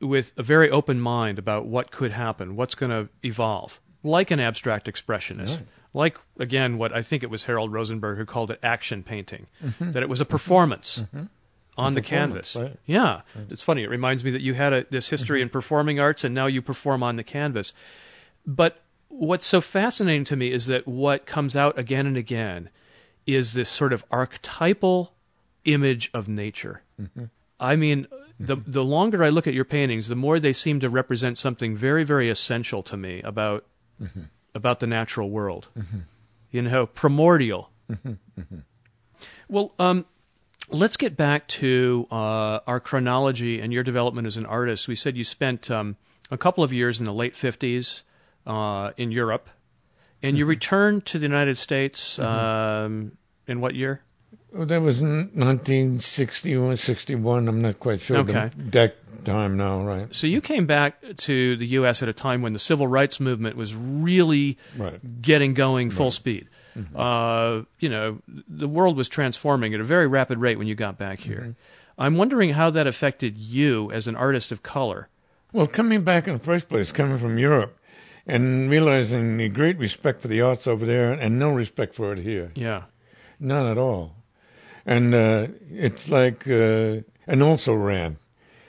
with a very open mind about what could happen, what's going to evolve, like an abstract expressionist. Right. Like, again, what I think it was Harold Rosenberg who called it action painting, mm-hmm. that it was a performance mm-hmm. on the performance, canvas. right. Yeah, it's funny. It reminds me that you had a, this history mm-hmm. in performing arts, and now you perform on the canvas. But what's so fascinating to me is that what comes out again and again is this sort of archetypal image of nature. I mean, the the longer I look at your paintings, the more they seem to represent something very, very essential to me about about the natural world. You know, primordial. well, um, let's get back to uh, our chronology and your development as an artist. We said you spent um, a couple of years in the late fifties uh, in Europe, and you returned to the United States um, in what year? Well, that was 1961, 61. I'm not quite sure. Okay. The time now, right? So you came back to the U.S. at a time when the civil rights movement was really Right. getting going full speed. Uh, you know, the world was transforming at a very rapid rate when you got back here. I'm wondering how that affected you as an artist of color. Well, coming back in the first place, coming from Europe, and realizing the great respect for the arts over there and no respect for it here. Yeah. None at all. And uh, it's like uh, an also ran.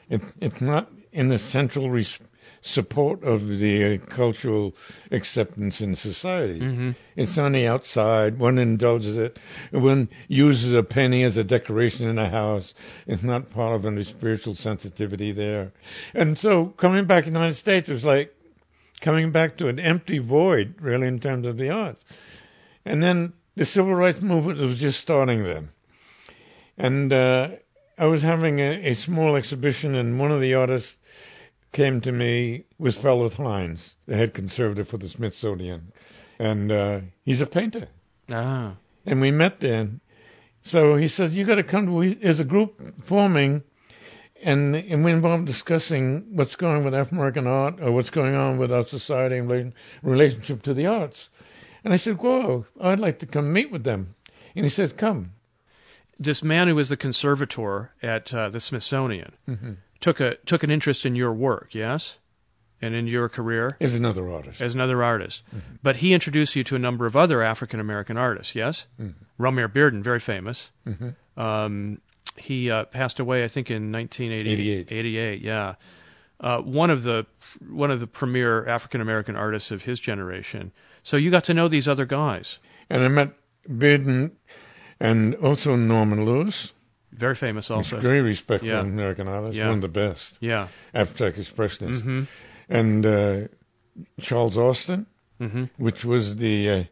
It, it's not in the central res- support of the uh, cultural acceptance in society. It's on the outside. One indulges it. One uses a penny as a decoration in a house. It's not part of any spiritual sensitivity there. And so coming back to the United States was like coming back to an empty void, really, in terms of the arts. And then the civil rights movement was just starting then. And uh, I was having a, a small exhibition, and one of the artists came to me was Felrath Hines, the head conservator for the Smithsonian. And uh, he's a painter. Ah. And we met then. So he says, You got to come to, we, there's a group forming, and, and we're involved discussing what's going on with African American art or what's going on with our society in relation, relationship to the arts. And I said, Whoa, I'd like to come meet with them. And he said, Come. This man who was the conservator at uh, the Smithsonian took a took an interest in your work, yes, and in your career as another artist. as another artist. But he introduced you to a number of other African American artists, yes? Romare Bearden, very famous. Um, he uh, passed away, I think, in 1988. 88. 88, yeah. Uh, one of the one of the premier African American artists of his generation. So you got to know these other guys. And I met Bearden and also Norman Lewis. Very famous, also. Very respectful Yeah. American artist, Yeah. one of the best. Yeah. abstract expressionist, Mm-hmm. and uh, Charles Alston, Mhm. which was the uh,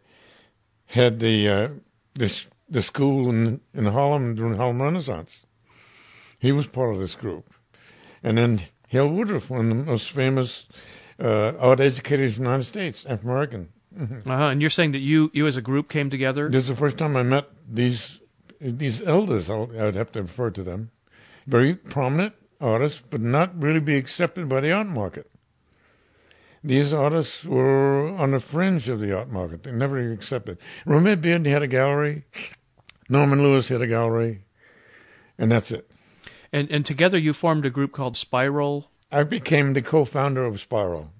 had the uh, the the school in in Harlem during Harlem Renaissance. He was part of this group, and then Hale Woodruff, one of the most famous uh, art educators in the United States, African American. Uh-huh. And you're saying that you you as a group came together. This is the first time I met these these elders. I'll, I'd have to refer to them. Very prominent artists, but not really be accepted by the art market. These artists were on the fringe of the art market. They never accepted. Romare Bearden had a gallery. Norman Lewis had a gallery, and that's it. And and together you formed a group called Spiral. I became the co-founder of Spiral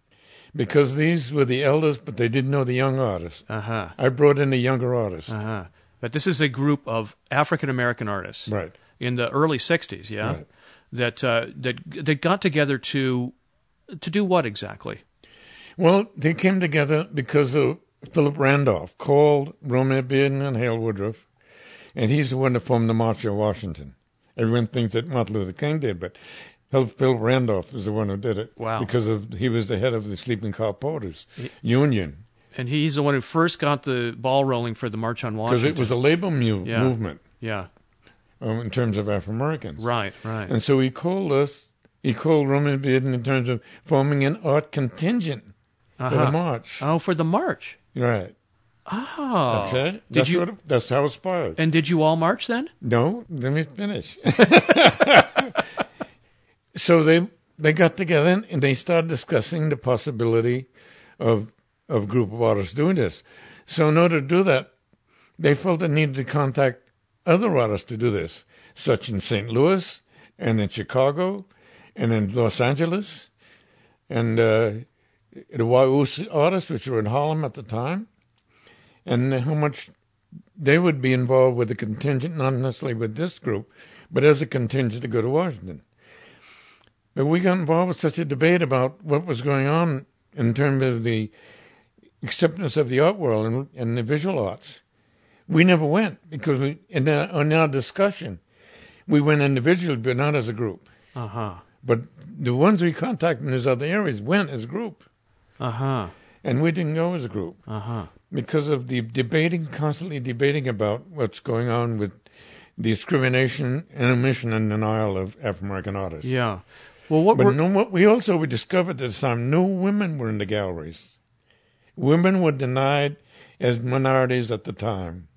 because these were the elders, but they didn't know the young artists. Uh huh. I brought in the younger artists. Uh huh. But this is a group of African American artists Right. in the early '60s. Yeah. Right. That uh, that that got together to to do what exactly? Well, they came together because of Philip Randolph called Romare Bearden and Hale Woodruff, and he's the one that formed the March on Washington. Everyone thinks that Martin Luther King did, but Phil- Randolph is the one who did it. Wow. Because of he was the head of the Sleeping Car Porters Union. And he's the one who first got the ball rolling for the March on Washington. Because it was a labor mu- Yeah. movement yeah. um, in terms of African Americans. Right. Right. And so he called us, he called Romare Bearden in terms of forming an art contingent for Uh-huh. the march. Oh, for the march. Right. Oh. Okay, Did that's you what it- that's how it started. and did you all march then? No, let me finish. so they they got together and they started discussing the possibility of of group of artists doing this. So in order to do that, they felt they needed to contact other artists to do this, such in St. Louis and in Chicago and in Los Angeles and uh, the Weusi artists, which were in Harlem at the time, and how much they would be involved with the contingent, not necessarily with this group, but as a contingent to go to Washington. But we got involved with such a debate about what was going on in terms of the acceptance of the art world and, and the visual arts. We never went because we, in, our, in our discussion, we went individually, but not as a group. Uh huh. But the ones we contacted in those other areas went as a group, Uh huh. and we didn't go as a group. Uh huh. because of the debating, constantly debating about what's going on with discrimination and omission and denial of African American artists. Yeah. Well, what But were, no, what we also we discovered at this time, no women were in the galleries. Women were denied as minorities at the time,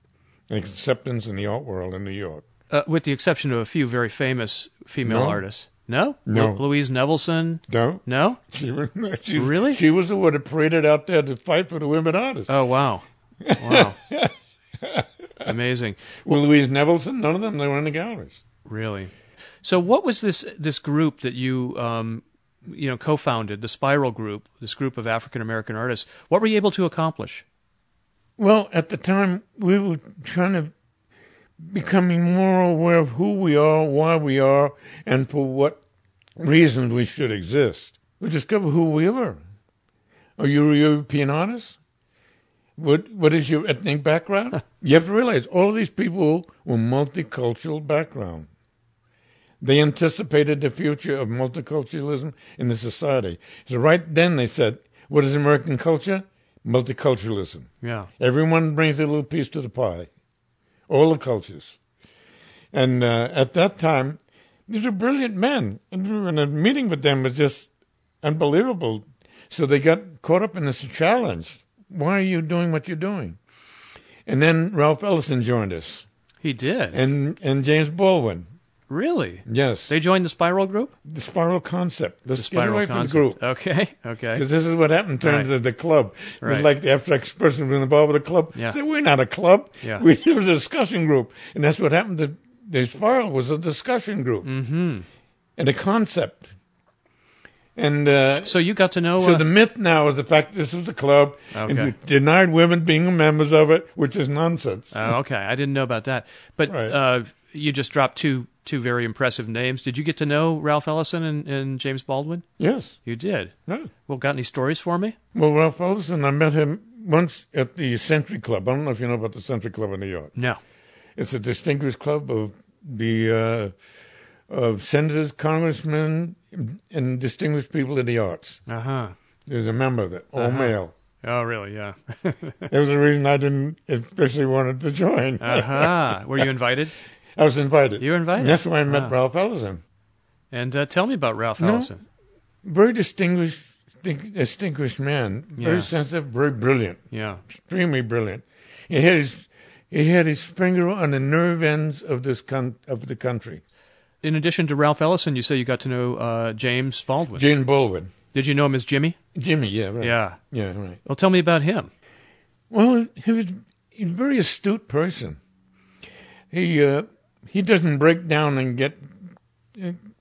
acceptance in the art world in New York. uh, with the exception of a few very famous female No. artists. No. No. Lu- Louise Nevelson. No, No. she she, Really? She was the one that paraded out there to fight for the women artists. Oh wow. Wow. Amazing. well, Louise Nevelson, none of them they were in the galleries. Really. So, what was this this group that you um, you know co-founded, the Spiral Group, this group of African American artists? What were you able to accomplish? Well, at the time, we were trying to becoming more aware of who we are, why we are, and for what reasons we should exist. We discovered who we were. Are you a European artist? What What is your ethnic background? you have to realize all of these people were multicultural background. They anticipated the future of multiculturalism in the society. So right then they said, "What is American culture? Multiculturalism." Yeah. Everyone brings a little piece to the pie, all the cultures. And uh, at that time, these were brilliant men, and, a meeting with them was just unbelievable. So they got caught up in this challenge. Why are you doing what you're doing? And then Ralph Ellison joined us, He did. and and James Baldwin. Really? Yes, They joined the Spiral Group. the spiral concept. Let's The Spiral get away concept. from the group. Okay. Okay. Because this is what happened in terms Right. of the club. Right. Like the abstract person was involved with the club. Yeah. Say, we're not a club. Yeah. We, it was a discussion group. And that's what happened to the spiral was a discussion group. Mm-hmm. And a concept. And uh, So you got to know. so uh, the myth now is the fact that this was a club and Okay. we denied women being members of it, which is nonsense. oh, okay, I didn't know about that. But Right. uh, you just dropped two two very impressive names. Did you get to know Ralph Ellison and, and James Baldwin? yes. You did. No. Well, got any stories for me? Well, Ralph Ellison, I met him once at the Century Club. I don't know if you know about the Century Club in New York. No. It's a distinguished club of the uh, of senators, congressmen, and distinguished people in the arts. Uh huh. There's a member of it, all Uh-huh. male. Oh, really? Yeah. That was the reason I didn't especially wanted to join. Uh huh. Were you invited? I was invited. You were invited? And that's why I met Wow. Ralph Ellison. And uh, tell me about Ralph No. Ellison. Very distinguished, distinguished man. Very Yeah. sensitive, very brilliant, Yeah. extremely brilliant. He had his he had his finger on the nerve ends of this con- of the country. In addition to Ralph Ellison, you say you got to know uh, James Baldwin. Jane Baldwin, Did you know him as Jimmy? Jimmy, yeah, right. Yeah. yeah, right. Well, tell me about him. Well, he was a very astute person. He uh, he doesn't break down and get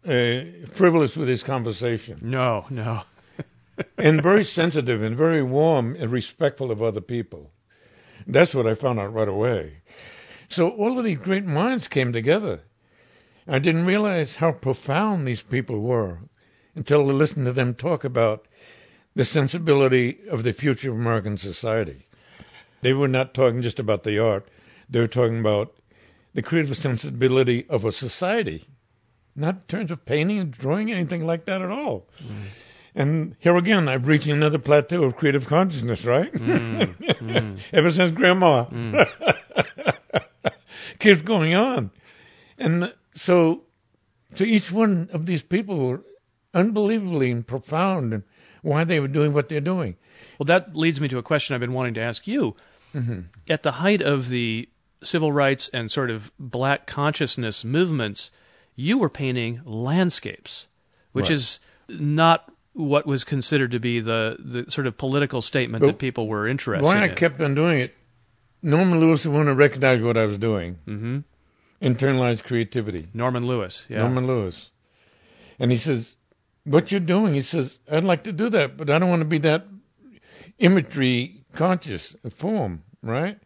uh, frivolous with his conversation, No, no. and very sensitive and very warm and respectful of other people. That's what I found out right away. So all of these great minds came together. I didn't realize how profound these people were until I listened to them talk about the sensibility of the future of American society. They were not talking just about the art, they were talking about the creative sensibility of a society, not in terms of painting and drawing, anything like that at all. Mm. And here again, I've reached another plateau of creative consciousness, right? Mm. Mm. Ever since grandma. Keeps going on. And so, to each one of these people were unbelievably profound in why they were doing what they're doing. Well, that leads me to a question I've been wanting to ask you. Mm-hmm. at the height of the civil rights and sort of black consciousness movements, you were painting landscapes, which Right. is not what was considered to be the, the sort of political statement But that people were interested in. Why I kept on doing it, Norman Lewis wouldn't have recognized what I was doing. hmm Internalized creativity. Norman Lewis, yeah. Norman Lewis. And he says, What you're doing, he says, I'd like to do that, but I don't want to be that imagery conscious form, right?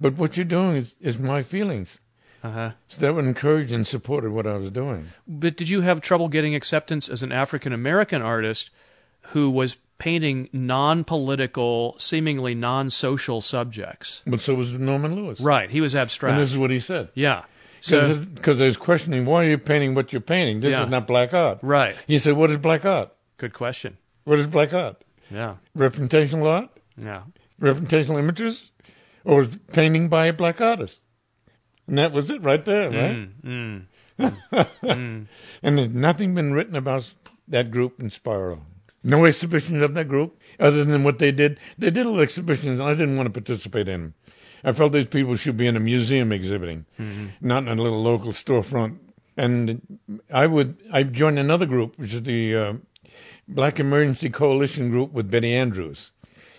But what you're doing is, is my feelings. Uh-huh. So that would encourage and supported what I was doing. But did you have trouble getting acceptance as an African American artist who was painting non political, seemingly non social subjects? But so was Norman Lewis. Right. He was abstract. And this is what he said. yeah. So, Because I was questioning, why are you painting what you're painting? This Yeah. is not black art. right. He said, What is black art? Good question. What is black art? Yeah. Representational art? Yeah. representational images, or painting by a black artist. And that was it right there, right? Mm, mm. And there's nothing been written about that group in Spiral. No exhibitions of that group, other than what they did. They did little exhibitions, and I didn't want to participate in them. I felt these people should be in a museum exhibiting, not in a little local storefront. And I would, I've joined another group, which is the uh, Black Emergency Coalition group with Benny Andrews.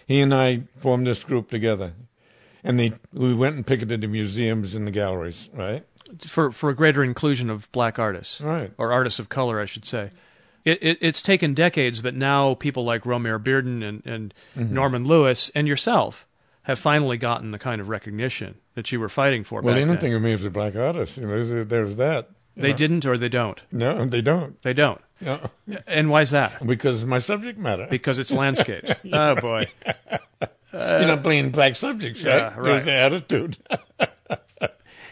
He and I formed this group together, and they, we went and picketed the museums and the galleries, right? For, for a greater inclusion of black artists. Right. Or artists of color, I should say. It, it, it's taken decades, but now people like Romare Bearden and, and Mm-hmm. Norman Lewis and yourself have finally gotten the kind of recognition that you were fighting for Well, they don't then. think of me as a black artist. You know, there's, that. they know. didn't or they don't. No, they don't. They don't. No. And why's that? Because of my subject matter. Because it's landscapes. Oh boy. Uh, You're not playing black subjects, right? yeah, right. There's the attitude.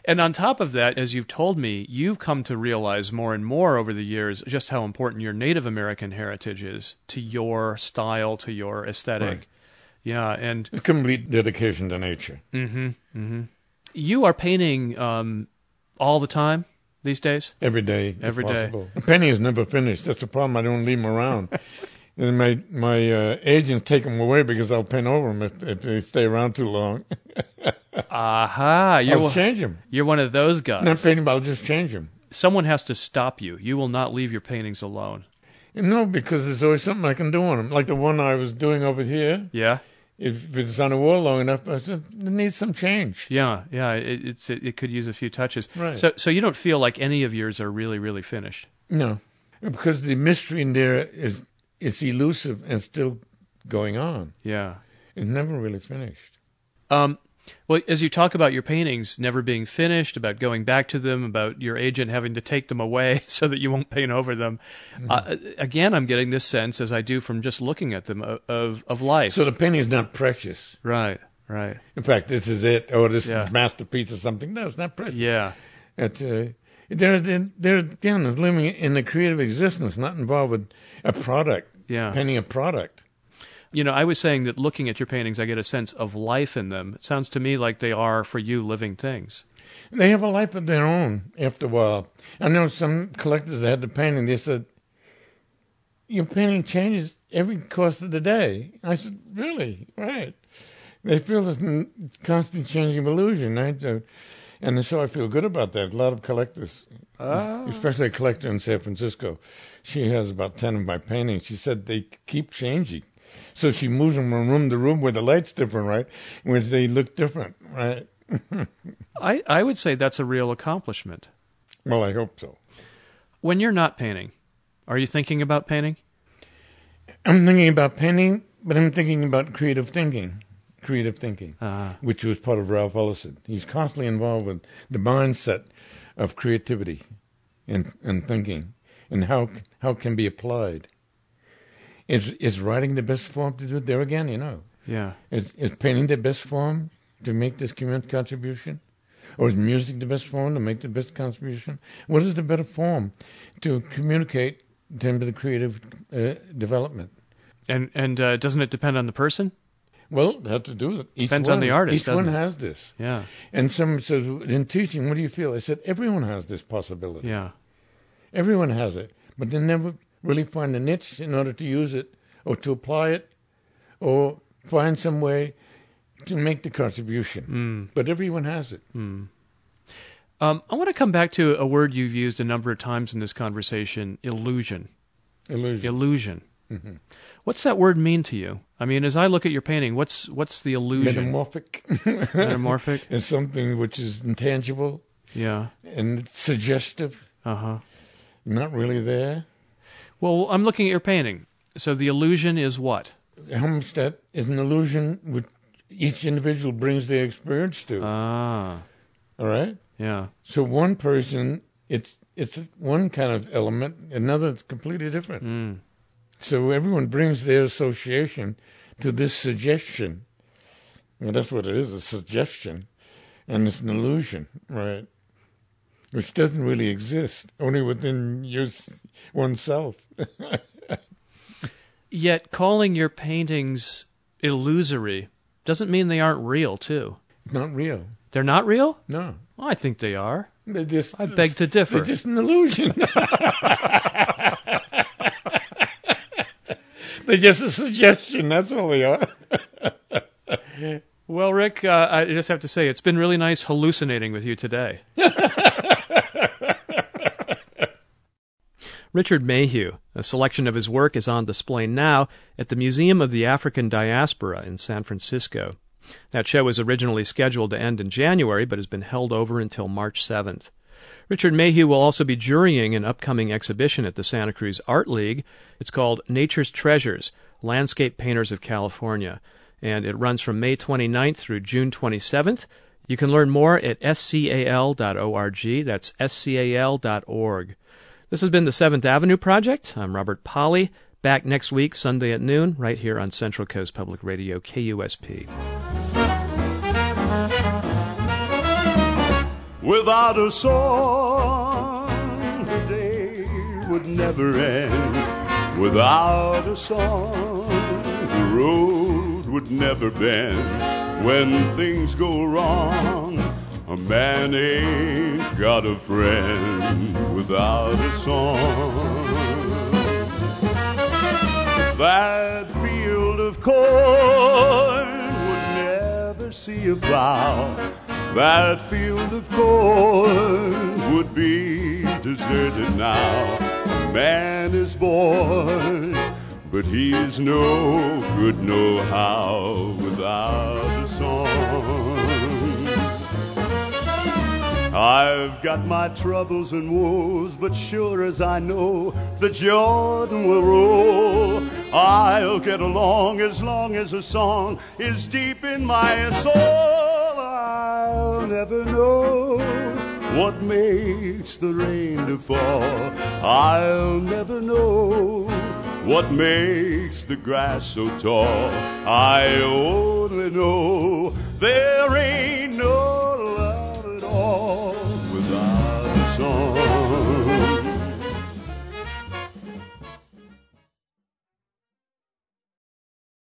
And on top of that, as you've told me, you've come to realize more and more over the years just how important your Native American heritage is to your style, to your aesthetic. Right. Yeah, and complete dedication to nature. Mm-hmm, mm-hmm. you are painting um, all the time these days. Every day. Every day. Penny is never finished. That's the problem. I don't leave them around. and my my uh, agents take them away because I'll paint over them if, if they stay around too long. Aha! I'll You're change them. you're one of those guys. Not paint them, I'll just change them. Someone has to stop you. You will not leave your paintings alone. No, because there's always something I can do on them. Like the one I was doing over here. Yeah, If it's on the wall long enough, I said, it needs some change. yeah, yeah. It, it's it, it could use a few touches. Right. So so you don't feel like any of yours are really really finished. No, because the mystery in there is it's elusive and still going on. Yeah. It's never really finished. Um, well, as you talk about your paintings never being finished, about going back to them, about your agent having to take them away so that you won't paint over them, uh, again, I'm getting this sense, as I do from just looking at them, of of, life. So the painting is not precious. right, right, In fact, this is it, or this Yeah. masterpiece or something. No, it's not precious. yeah, It's, uh, they're, they're, they're again, is living in the creative existence, not involved with a product, yeah. painting a product. You know, I was saying that looking at your paintings, I get a sense of life in them. It sounds to me like they are for you living things. They have a life of their own after a while. I know some collectors that had the painting, they said, Your painting changes every course of the day. I said, Really? Right. They feel this constant changing of illusion. Right? So- And so I feel good about that. A lot of collectors, ah. especially a collector in San Francisco, she has about 10 of my paintings. She said they keep changing. So she moves them from room to room where the light's different, right? Where they look different, right? I, I would say that's a real accomplishment. Well, I hope so. When you're not painting, are you thinking about painting? I'm thinking about painting, but I'm thinking about creative thinking. Creative thinking, Uh, which was part of Ralph Ellison. He's constantly involved with the mindset of creativity and, and thinking and how how it can be applied. Is is writing the best form to do it? There again, you know. yeah. Is, is painting the best form to make this community contribution? Or is music the best form to make the best contribution? What is the better form to communicate in terms of the creative uh, development? And and uh, doesn't it depend on the person? Well, it had to do with it. Each Depends one, on the artist, Each one it? has this. Yeah, And someone says, in teaching, what do you feel? I said, everyone has this possibility. yeah, Everyone has it. But they never really find a niche in order to use it or to apply it or find some way to make the contribution. But everyone has it. Um, I want to come back to a word you've used a number of times in this conversation illusion. Illusion. Illusion. What's that word mean to you? I mean, as I look at your painting, what's what's the illusion? Metamorphic Metamorphic? is something which is intangible Yeah. and suggestive, Uh huh. Not really there. Well, I'm looking at your painting. So the illusion is what? Helmstedt is an illusion which each individual brings their experience to. Ah, all right? yeah. So one person, it's it's one kind of element, another it's completely different. Mm. So everyone brings their association to this suggestion. Well, that's what it is, a suggestion. And it's an illusion, right? Which doesn't really exist, only within your, oneself. Yet calling your paintings illusory doesn't mean they aren't real, too. Not real. They're not real? No. Well, I think they are. They're just, I beg to differ. They're just an illusion. they're just a suggestion, that's all they are. Well, Rick, uh, I just have to say it's been really nice hallucinating with you today. Richard Mayhew, a selection of his work is on display now at the Museum of the African Diaspora in San Francisco. That show was originally scheduled to end in January, but has been held over until March 7th. Richard Mayhew will also be jurying an upcoming exhibition at the Santa Cruz Art League. It's called Nature's Treasures Landscape Painters of California, and it runs from May 29th through June 27th. You can learn more at scal.org. That's scal.org. This has been the Seventh Avenue Project. I'm Robert Pollie. Back next week, Sunday at noon, right here on Central Coast Public Radio, KUSP. Without a song, the day would never end. Without a song, the road would never bend. When things go wrong, a man ain't got a friend without a song. That field of corn would never see a plow. That field of corn would be deserted now. A man is born, but he's no good, no how without I've got my troubles and woes, but sure as I know the Jordan will roll, I'll get along as long as a song is deep in my soul. I'll never know what makes the rain to fall. I'll never know what makes the grass so tall. I only know there ain't fall.